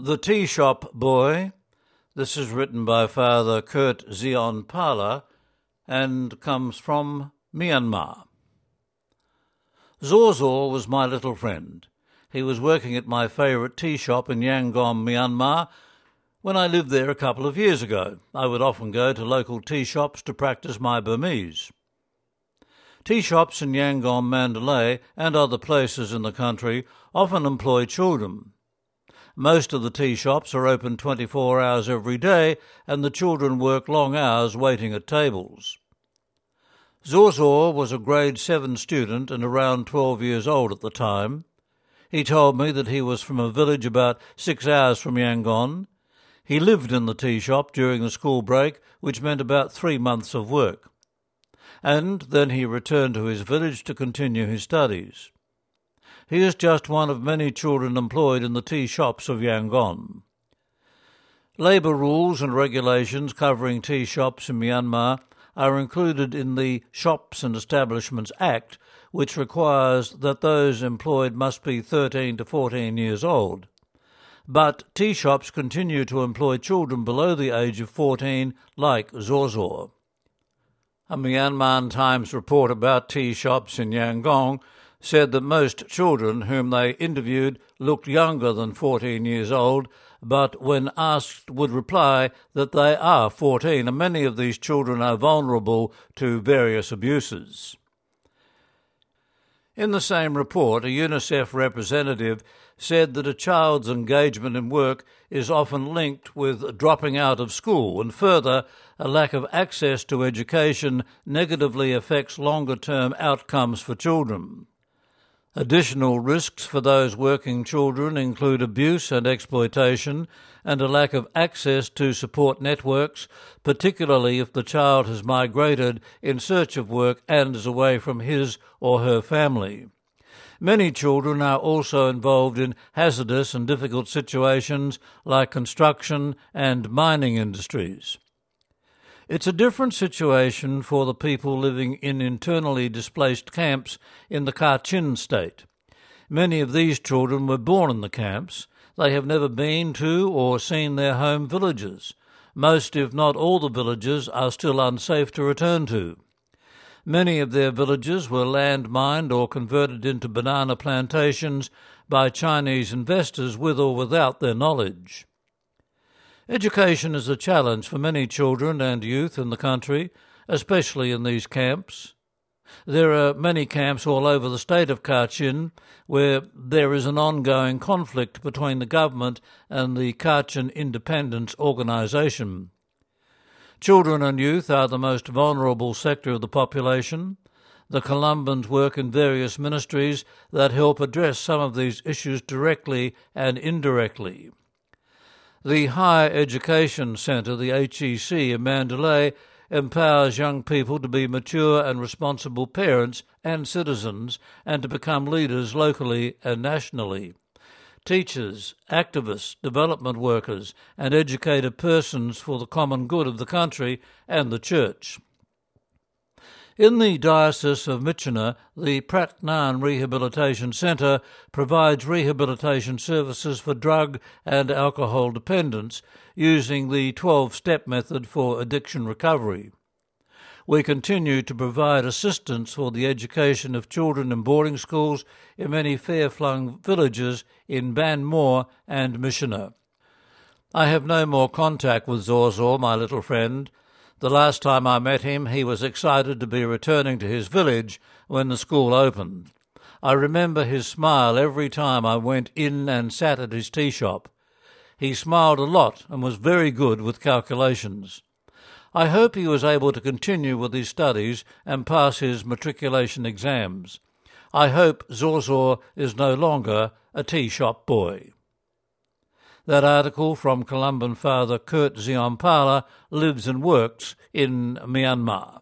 The Tea Shop Boy. This is written by Father Kurt Zion Pala and comes from Myanmar. Zorzor was my little friend. He was working at my favourite tea shop in Yangon, Myanmar, when I lived there a couple of years ago. I would often go to local tea shops to practice my Burmese. Tea shops in Yangon, Mandalay, and other places in the country often employ children. Most of the tea shops are open 24 hours every day, and the children work long hours waiting at tables. Zorzor was a grade 7 student and around 12 years old at the time. He told me that he was from a village about six hours from Yangon. He lived in the tea shop during the school break, which meant about three months of work. And then he returned to his village to continue his studies. He is just one of many children employed in the tea shops of Yangon. Labour rules and regulations covering tea shops in Myanmar are included in the Shops and Establishments Act, which requires that those employed must be 13 to 14 years old. But tea shops continue to employ children below the age of 14, like Zorzor. A Myanmar Times report about tea shops in Yangon said that most children whom they interviewed looked younger than 14 years old, but when asked would reply that they are 14, and many of these children are vulnerable to various abuses. In the same report, a UNICEF representative said that a child's engagement in work is often linked with dropping out of school, and further, a lack of access to education negatively affects longer term outcomes for children. Additional risks for those working children include abuse and exploitation and a lack of access to support networks, particularly if the child has migrated in search of work and is away from his or her family. Many children are also involved in hazardous and difficult situations like construction and mining industries. It's a different situation for the people living in internally displaced camps in the Kachin state. Many of these children were born in the camps. They have never been to or seen their home villages. Most, if not all, the villages are still unsafe to return to. Many of their villages were land mined or converted into banana plantations by Chinese investors with or without their knowledge. Education is a challenge for many children and youth in the country, especially in these camps. There are many camps all over the state of Kachin where there is an ongoing conflict between the government and the Kachin Independence Organization. Children and youth are the most vulnerable sector of the population. The Columbans work in various ministries that help address some of these issues directly and indirectly. The Higher Education Centre, the HEC in Mandalay, empowers young people to be mature and responsible parents and citizens and to become leaders locally and nationally. Teachers, activists, development workers, and educated persons for the common good of the country and the church. In the Diocese of Myitkyina, the Phrat Nahan Rehabilitation Centre provides rehabilitation services for drug and alcohol dependence using the 12 step method for addiction recovery. We continue to provide assistance for the education of children in boarding schools in many far flung villages in Bhamo and Myitkyina. I have no more contact with Zorzor, my little friend, the last time I met him, he was excited to be returning to his village when the school opened. I remember his smile every time I went in and sat at his tea shop. He smiled a lot and was very good with calculations. I hope he was able to continue with his studies and pass his matriculation exams. I hope Zorzor is no longer a tea shop boy. That article from Columban father Kurt Zion Pala lives and works in Myanmar.